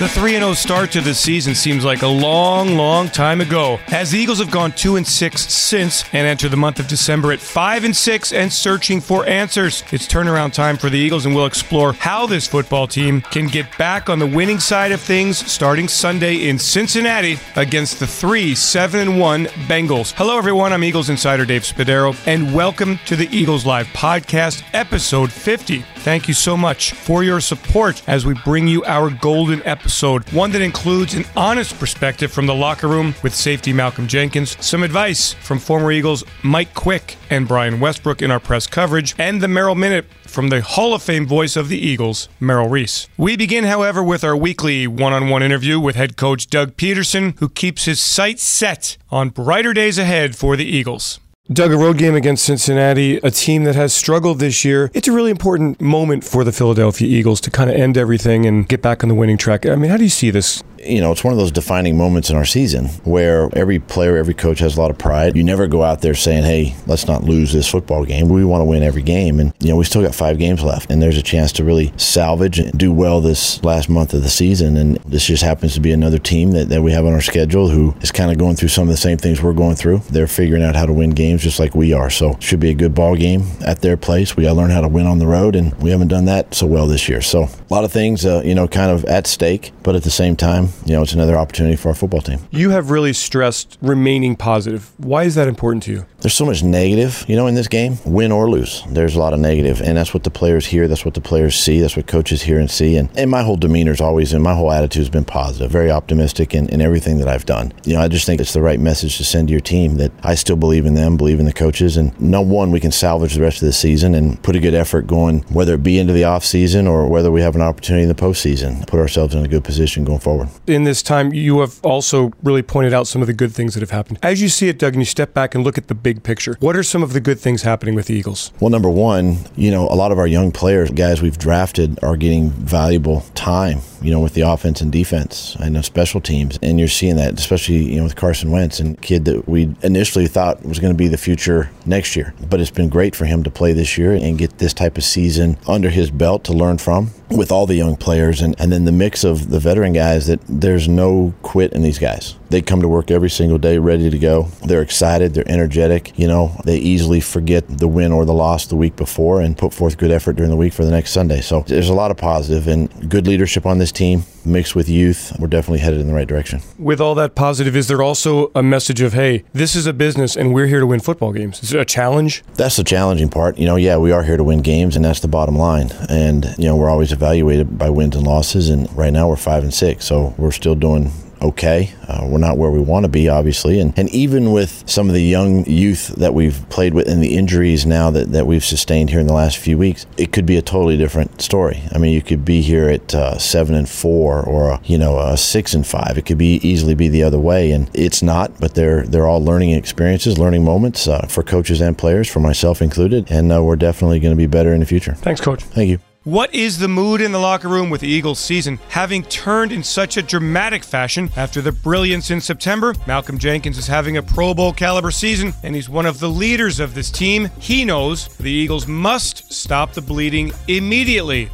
The 3 0 start to the season seems like a long, long time ago, as the Eagles have gone 2 and 6 since and enter the month of December at 5 and 6 and searching for answers. It's turnaround time for the Eagles, and we'll explore how this football team can get back on the winning side of things starting Sunday in Cincinnati against the 3 7 and 1 Bengals. Hello, everyone. I'm Eagles insider Dave Spadaro, and welcome to the Eagles Live podcast, episode 50. Thank you so much for your support as we bring you our golden episode, one that includes an honest perspective from the locker room with safety Malcolm Jenkins, some advice from former Eagles Mike Quick and Brian Westbrook in our press coverage, and the Merrill Minute from the Hall of Fame voice of the Eagles, Merrill Reese. We begin, however, with our weekly one on one interview with head coach Doug Pederson, who keeps his sights set on brighter days ahead for the Eagles. Doug, a road game against Cincinnati, a team that has struggled this year. It's a really important moment for the Philadelphia Eagles to kind of end everything and get back on the winning track. I mean, how do you see this you know, it's one of those defining moments in our season where every player, every coach has a lot of pride. You never go out there saying, hey, let's not lose this football game. We want to win every game. And, you know, we still got five games left, and there's a chance to really salvage and do well this last month of the season. And this just happens to be another team that, that we have on our schedule who is kind of going through some of the same things we're going through. They're figuring out how to win games just like we are. So, should be a good ball game at their place. We got to learn how to win on the road, and we haven't done that so well this year. So, a lot of things, uh, you know, kind of at stake, but at the same time, you know, it's another opportunity for our football team. You have really stressed remaining positive. Why is that important to you? There's so much negative, you know, in this game, win or lose. There's a lot of negative, and that's what the players hear. That's what the players see. That's what coaches hear and see. And, and my whole demeanor is always, and my whole attitude has been positive, very optimistic in, in everything that I've done. You know, I just think it's the right message to send to your team that I still believe in them, believe in the coaches, and no one we can salvage the rest of the season and put a good effort going, whether it be into the off season or whether we have an opportunity in the postseason, put ourselves in a good position going forward. In this time, you have also really pointed out some of the good things that have happened. As you see it, Doug, and you step back and look at the big picture, what are some of the good things happening with the Eagles? Well, number one, you know, a lot of our young players, guys we've drafted, are getting valuable time, you know, with the offense and defense and the special teams. And you're seeing that, especially, you know, with Carson Wentz and kid that we initially thought was going to be the future next year. But it's been great for him to play this year and get this type of season under his belt to learn from with all the young players and, and then the mix of the veteran guys that there's no quit in these guys. They come to work every single day ready to go. They're excited, they're energetic, you know, they easily forget the win or the loss the week before and put forth good effort during the week for the next Sunday. So there's a lot of positive and good leadership on this team mixed with youth. We're definitely headed in the right direction. With all that positive, is there also a message of, hey, this is a business and we're here to win football games? Is it a challenge? That's the challenging part. You know, yeah, we are here to win games and that's the bottom line. And, you know, we're always evaluated by wins and losses. And right now we're five and six. So we're still doing okay. Uh, we're not where we want to be, obviously. And, and even with some of the young youth that we've played with and the injuries now that, that we've sustained here in the last few weeks, it could be a totally different story. I mean, you could be here at uh, seven and four or, a, you know, a six and five. It could be easily be the other way. And it's not, but they're, they're all learning experiences, learning moments uh, for coaches and players, for myself included. And uh, we're definitely going to be better in the future. Thanks, Coach. Thank you. What is the mood in the locker room with the Eagles season having turned in such a dramatic fashion after the brilliance in September? Malcolm Jenkins is having a Pro Bowl caliber season, and he's one of the leaders of this team. He knows the Eagles must stop the bleeding immediately.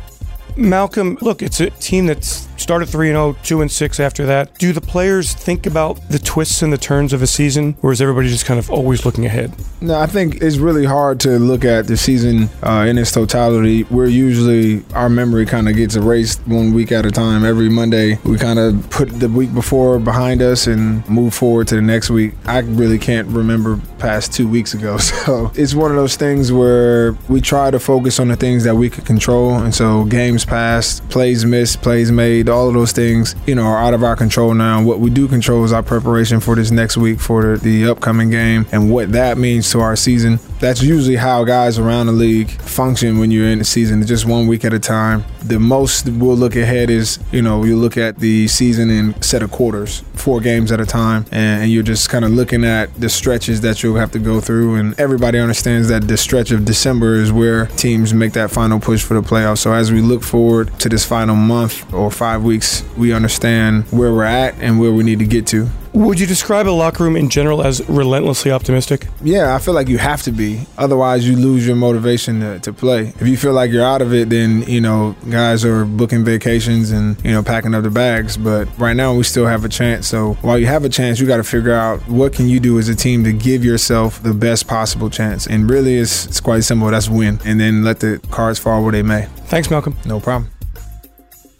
Malcolm, look, it's a team that's started 3 0, 2 and 6 after that. Do the players think about the twists and the turns of a season, or is everybody just kind of always looking ahead? No, I think it's really hard to look at the season uh, in its totality. We're usually, our memory kind of gets erased one week at a time. Every Monday, we kind of put the week before behind us and move forward to the next week. I really can't remember past two weeks ago. So it's one of those things where we try to focus on the things that we could control. And so games passed, plays missed, plays made, all of those things, you know, are out of our control now. What we do control is our preparation for this next week for the, upcoming game and what that means to our season. That's usually how guys around the league function when you're in the season, just one week at a time. The most we'll look ahead is, you know, you look at the season in set of quarters, four games at a time, and you're just kind of looking at the stretches that you'll have to go through. And everybody understands that the stretch of December is where teams make that final push for the playoffs. So as we look forward to this final month or five weeks, we understand where we're at and where we need to get to. Would you describe a locker room in general as relentlessly optimistic? Yeah, I feel like you have to be. Otherwise, you lose your motivation to, to play. If you feel like you're out of it, then, you know, guys are booking vacations and, you know, packing up the bags. But right now, we still have a chance. So while you have a chance, you got to figure out what can you do as a team to give yourself the best possible chance. And really, it's, it's quite simple. That's win. And then let the cards fall where they may. Thanks, Malcolm. No problem.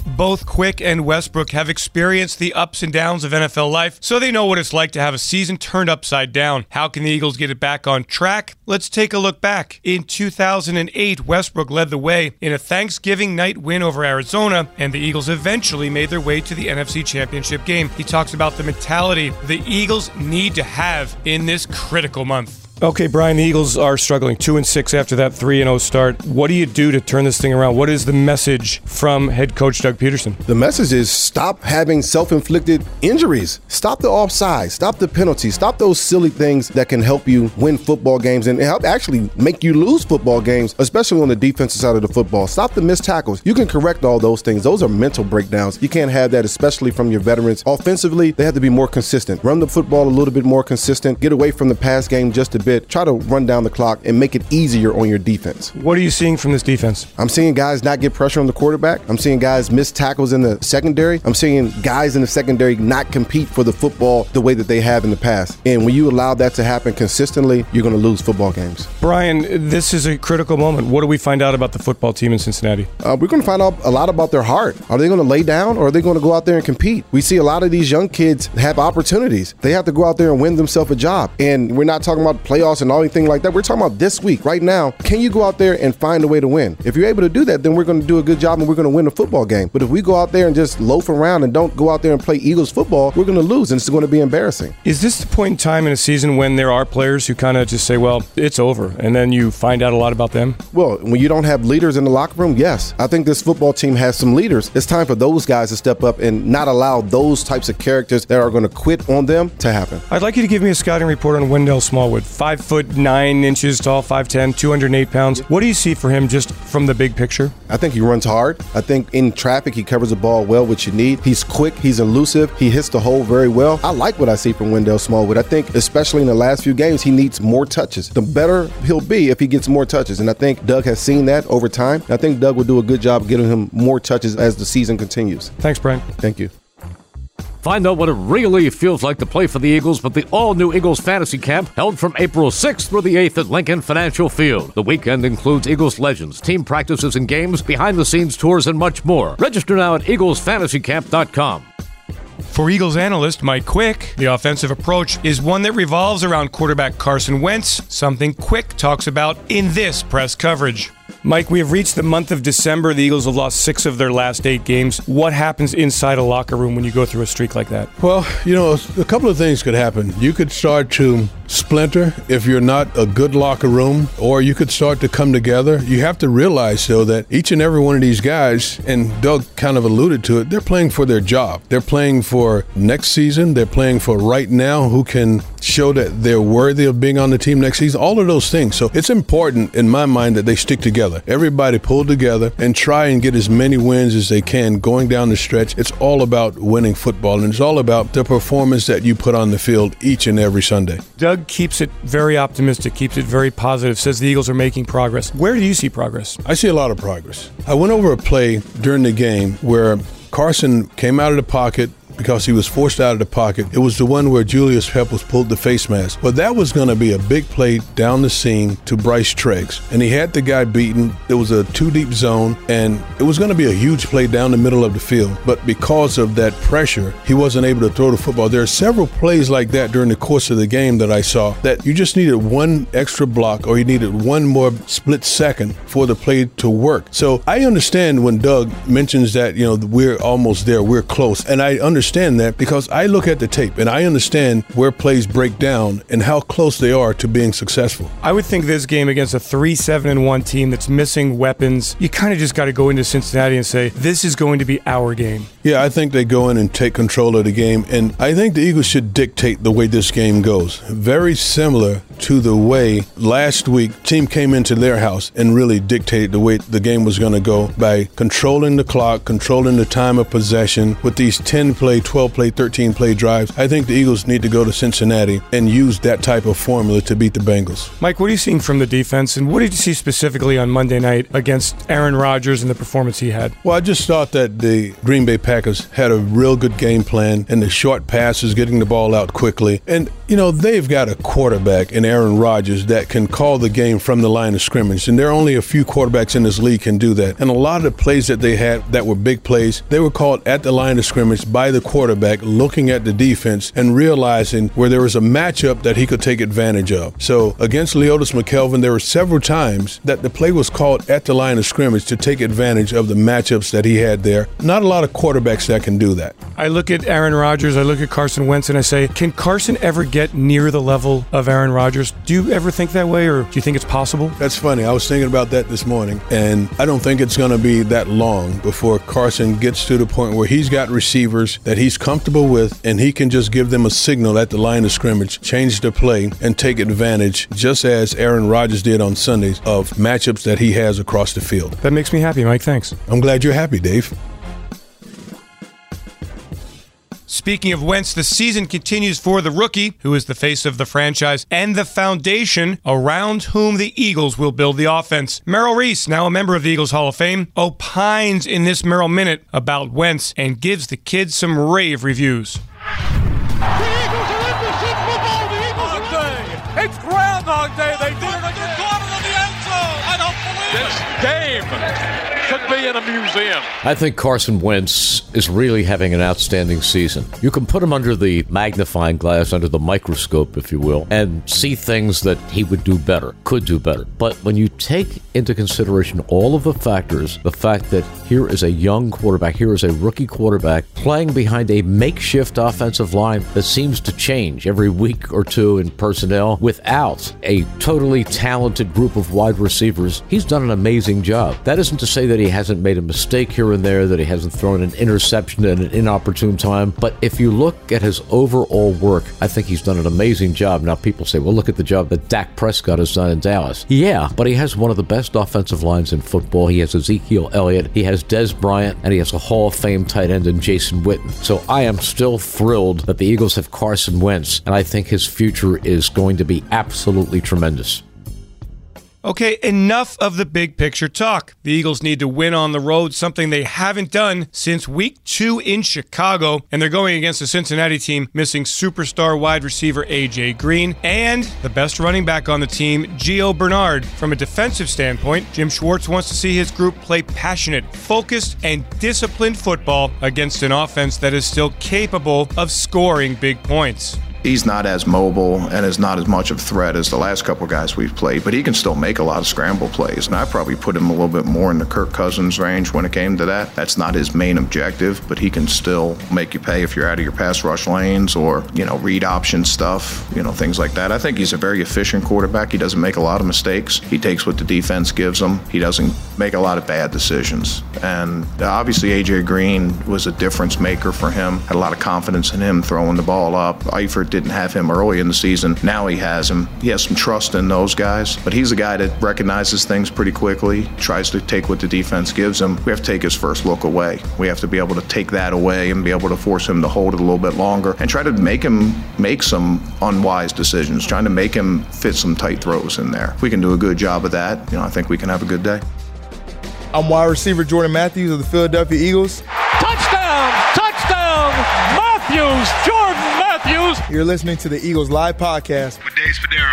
Both Quick and Westbrook have experienced the ups and downs of NFL life, so they know what it's like to have a season turned upside down. How can the Eagles get it back on track? Let's take a look back. In 2008, Westbrook led the way in a Thanksgiving night win over Arizona, and the Eagles eventually made their way to the NFC Championship game. He talks about the mentality the Eagles need to have in this critical month. Okay, Brian, the Eagles are struggling. Two and six after that three and zero start. What do you do to turn this thing around? What is the message from head coach Doug Pederson? The message is stop having self-inflicted injuries. Stop the offside. Stop the penalties. Stop those silly things that can help you win football games and help actually make you lose football games, especially on the defensive side of the football. Stop the missed tackles. You can correct all those things. Those are mental breakdowns. You can't have that, especially from your veterans. Offensively, they have to be more consistent. Run the football a little bit more consistent. Get away from the pass game just a bit bit, try to run down the clock and make it easier on your defense. What are you seeing from this defense? I'm seeing guys not get pressure on the quarterback. I'm seeing guys miss tackles in the secondary. I'm seeing guys in the secondary not compete for the football the way that they have in the past. And when you allow that to happen consistently, you're going to lose football games. Brian, this is a critical moment. What do we find out about the football team in Cincinnati? Uh, we're going to find out a lot about their heart. Are they going to lay down or are they going to go out there and compete? We see a lot of these young kids have opportunities. They have to go out there and win themselves a job. And we're not talking about playoffs and all anything like that. We're talking about this week, right now. Can you go out there and find a way to win? If you're able to do that, then we're going to do a good job and we're going to win a football game. But if we go out there and just loaf around and don't go out there and play Eagles football, we're going to lose and it's going to be embarrassing. Is this the point in time in a season when there are players who kind of just say, well, it's over, and then you find out a lot about them? Well, when you don't have leaders in the locker room, yes. I think this football team has some leaders. It's time for those guys to step up and not allow those types of characters that are going to quit on them to happen. I'd like you to give me a scouting report on Wendell Smallwood. Five foot nine inches tall, 5'10, 208 pounds. What do you see for him just from the big picture? I think he runs hard. I think in traffic, he covers the ball well, which you need. He's quick, he's elusive, he hits the hole very well. I like what I see from Wendell Smallwood. I think, especially in the last few games, he needs more touches. The better he'll be if he gets more touches. And I think Doug has seen that over time. I think Doug will do a good job getting him more touches as the season continues. Thanks, Brian. Thank you. Find out what it really feels like to play for the Eagles with the all new Eagles Fantasy Camp held from April 6th through the 8th at Lincoln Financial Field. The weekend includes Eagles legends, team practices and games, behind the scenes tours, and much more. Register now at eaglesfantasycamp.com. For Eagles analyst Mike Quick, the offensive approach is one that revolves around quarterback Carson Wentz, something Quick talks about in this press coverage. Mike, we have reached the month of December. The Eagles have lost six of their last eight games. What happens inside a locker room when you go through a streak like that? Well, you know, a couple of things could happen. You could start to splinter if you're not a good locker room, or you could start to come together. You have to realize, though, that each and every one of these guys, and Doug kind of alluded to it, they're playing for their job. They're playing for next season. They're playing for right now who can show that they're worthy of being on the team next season. All of those things. So it's important in my mind that they stick together. Everybody pull together and try and get as many wins as they can going down the stretch. It's all about winning football, and it's all about the performance that you put on the field each and every Sunday. Doug keeps it very optimistic, keeps it very positive, says the Eagles are making progress. Where do you see progress? I see a lot of progress. I went over a play during the game where Carson came out of the pocket, because he was forced out of the pocket. It was the one where Julius Peppers pulled the face mask. But that was going to be a big play down the seam to Bryce Treggs. And he had the guy beaten. It was a two deep zone, and it was going to be a huge play down the middle of the field. But because of that pressure, he wasn't able to throw the football. There are several plays like that during the course of the game that I saw that you just needed one extra block or you needed one more split second for the play to work. So I understand when Doug mentions that, you know, we're almost there, we're close. And I understand understand that because I look at the tape and I understand where plays break down and how close they are to being successful. I would think this game against a 3 7 and 1 team that's missing weapons, you kind of just got to go into Cincinnati and say, this is going to be our game. Yeah, I think they go in and take control of the game. And I think the Eagles should dictate the way this game goes. Very similar to the way last week team came into their house and really dictated the way the game was going to go by controlling the clock, controlling the time of possession with these 10 play play, 12 play, 13 play drives. I think the Eagles need to go to Cincinnati and use that type of formula to beat the Bengals. Mike, what are you seeing from the defense, and what did you see specifically on Monday night against Aaron Rodgers and the performance he had? Well, I just thought that the Green Bay Packers had a real good game plan and the short passes, getting the ball out quickly. And, you know, they've got a quarterback in Aaron Rodgers that can call the game from the line of scrimmage. And there are only a few quarterbacks in this league can do that. And a lot of the plays that they had that were big plays, they were called at the line of scrimmage by the quarterback, looking at the defense and realizing where there was a matchup that he could take advantage of. So against Leodis McKelvin, there were several times that the play was called at the line of scrimmage to take advantage of the matchups that he had there. Not a lot of quarterbacks that can do that. I look at Aaron Rodgers, I look at Carson Wentz, and I say, can Carson ever get near the level of Aaron Rodgers? Do you ever think that way, or do you think it's possible? That's funny. I was thinking about that this morning, and I don't think it's going to be that long before Carson gets to the point where he's got receivers that he's comfortable with, and he can just give them a signal at the line of scrimmage, change the play, and take advantage, just as Aaron Rodgers did on Sundays, of matchups that he has across the field. That makes me happy, Mike. Thanks. I'm glad you're happy, Dave. Speaking of Wentz, the season continues for the rookie, who is the face of the franchise and the foundation around whom the Eagles will build the offense. Merrill Reese, now a member of the Eagles Hall of Fame, opines in this Merrill Minute about Wentz and gives the kids some rave reviews. It's Groundhog Day. They did it again. in the end zone. I don't believe this game should be in a museum. I think Carson Wentz is really having an outstanding season. You can put him under the magnifying glass, under the microscope, if you will, and see things that he would do better, could do better. But when you take into consideration all of the factors, the fact that here is a young quarterback, here is a rookie quarterback playing behind a makeshift offensive line that seems to change every week or two in personnel without a totally talented group of wide receivers, he's done an amazing job. That isn't to say that he hasn't made a mistake here and there, that he hasn't thrown an interception at an inopportune time. But if you look at his overall work, I think he's done an amazing job. Now, people say, well, look at the job that Dak Prescott has done in Dallas. Yeah, but he has one of the best offensive lines in football. He has Ezekiel Elliott, he has Dez Bryant, and he has a Hall of Fame tight end in Jason Witten. So I am still thrilled that the Eagles have Carson Wentz, and I think his future is going to be absolutely tremendous. Okay, enough of the big picture talk. The Eagles need to win on the road, something they haven't done since week two in Chicago, and they're going against a Cincinnati team missing superstar wide receiver A.J. Green and the best running back on the team, Gio Bernard. From a defensive standpoint, Jim Schwartz wants to see his group play passionate, focused, and disciplined football against an offense that is still capable of scoring big points. He's not as mobile and is not as much of a threat as the last couple guys we've played, but he can still make a lot of scramble plays. And I probably put him a little bit more in the Kirk Cousins range when it came to that. That's not his main objective, but he can still make you pay if you're out of your pass rush lanes or, you know, read option stuff, you know, things like that. I think he's a very efficient quarterback. He doesn't make a lot of mistakes. He takes what the defense gives him. He doesn't make a lot of bad decisions. And obviously, A.J. Green was a difference maker for him. Had a lot of confidence in him throwing the ball up. Eifert didn't have him early in the season. Now he has him. He has some trust in those guys, but he's a guy that recognizes things pretty quickly, tries to take what the defense gives him. We have to take his first look away. We have to be able to take that away and be able to force him to hold it a little bit longer and try to make him make some unwise decisions, trying to make him fit some tight throws in there. If we can do a good job of that, you know, I think we can have a good day. I'm wide receiver Jordan Matthews of the Philadelphia Eagles. Touchdown! Touchdown! Matthews! Jordan Matthews! You're listening to the Eagles Live Podcast with Dave Spadaro.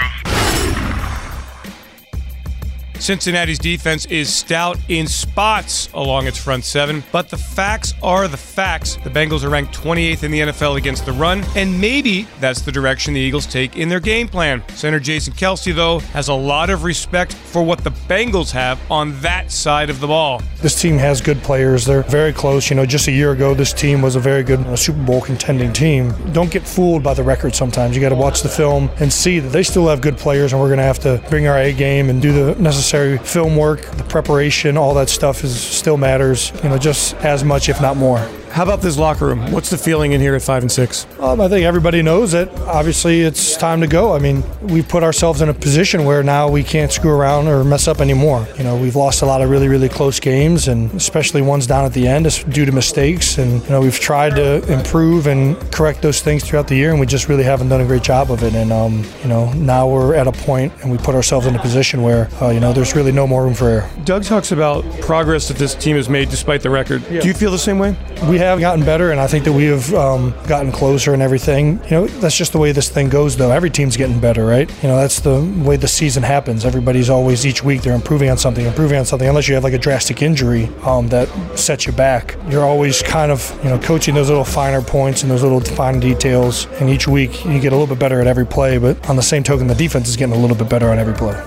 Cincinnati's defense is stout in spots along its front seven, but the facts are the facts. The Bengals are ranked 28th in the NFL against the run, and maybe that's the direction the Eagles take in their game plan. Center Jason Kelce, though, has a lot of respect for what the Bengals have on that side of the ball. This team has good players. They're very close. You know, just a year ago, this team was a very good uh, Super Bowl contending team. Don't get fooled by the record sometimes. You got to watch the film and see that they still have good players, and we're going to have to bring our A game and do the necessary necessary film work, the preparation, all that stuff is still matters, you know, just as much, if not more. How about this locker room? What's the feeling in here at five and six? Um, I think everybody knows that obviously it's time to go. I mean, we've put ourselves in a position where now we can't screw around or mess up anymore. You know, we've lost a lot of really, really close games, and especially ones down at the end due to mistakes. And, you know, we've tried to improve and correct those things throughout the year, and we just really haven't done a great job of it. And, um, you know, now we're at a point and we put ourselves in a position where, uh, you know, there's really no more room for error. Doug talks about progress that this team has made despite the record. Yeah. Do you feel the same way? We have gotten better, and I think that we have um, gotten closer and everything. You know, that's just the way this thing goes, though. Every team's getting better, right? You know, that's the way the season happens. Everybody's always each week they're improving on something, improving on something. Unless you have like a drastic injury um, that sets you back, you're always kind of you know coaching those little finer points and those little fine details. And each week you get a little bit better at every play, but on the same token, the defense is getting a little bit better on every play.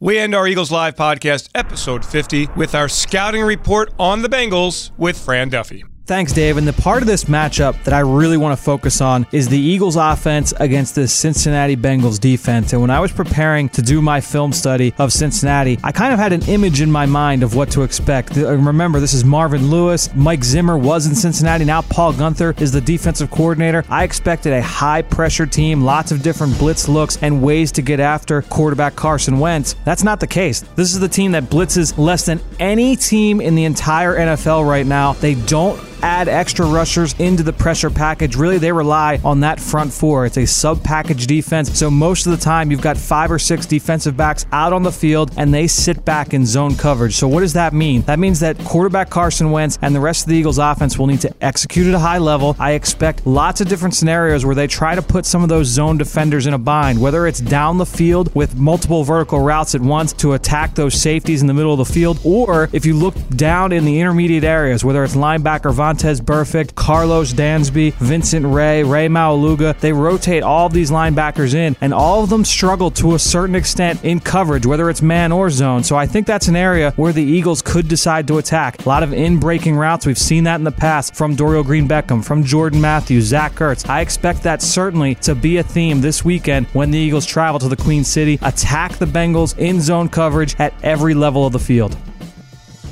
We end our Eagles Live podcast, episode 50, with our scouting report on the Bengals with Fran Duffy. Thanks, Dave. And the part of this matchup that I really want to focus on is the Eagles offense against the Cincinnati Bengals defense. And when I was preparing to do my film study of Cincinnati, I kind of had an image in my mind of what to expect. Uh, remember, this is Marvin Lewis. Mike Zimmer was in Cincinnati. Now Paul Guenther is the defensive coordinator. I expected a high pressure team, lots of different blitz looks, and ways to get after quarterback Carson Wentz. That's not the case. This is the team that blitzes less than any team in the entire NFL right now. They don't add extra rushers into the pressure package. Really, they rely on that front four. It's a sub package defense. So most of the time, you've got five or six defensive backs out on the field and they sit back in zone coverage. So what does that mean? That means that quarterback Carson Wentz and the rest of the Eagles offense will need to execute at a high level. I expect lots of different scenarios where they try to put some of those zone defenders in a bind, whether it's down the field with multiple vertical routes at once to attack those safeties in the middle of the field, or if you look down in the intermediate areas, whether it's linebacker Vontaze Burfict, Carlos Dansby, Vincent Ray, Rey Maualuga. They rotate all of these linebackers in, and all of them struggle to a certain extent in coverage, whether it's man or zone. So I think that's an area where the Eagles could decide to attack. A lot of in breaking routes. We've seen that in the past from Dorial Green Beckham, from Jordan Matthews, Zach Ertz. I expect that certainly to be a theme this weekend when the Eagles travel to the Queen City, attack the Bengals in zone coverage at every level of the field.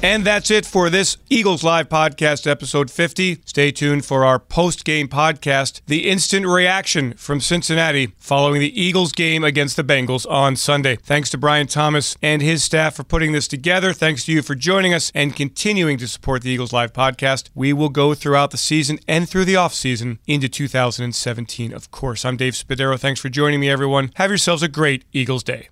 And that's it for this Eagles Live podcast, episode 50. Stay tuned for our post game podcast, The Instant Reaction from Cincinnati, following the Eagles game against the Bengals on Sunday. Thanks to Brian Thomas and his staff for putting this together. Thanks to you for joining us and continuing to support the Eagles Live podcast. We will go throughout the season and through the offseason into 2017, of course. I'm Dave Spadaro. Thanks for joining me, everyone. Have yourselves a great Eagles day.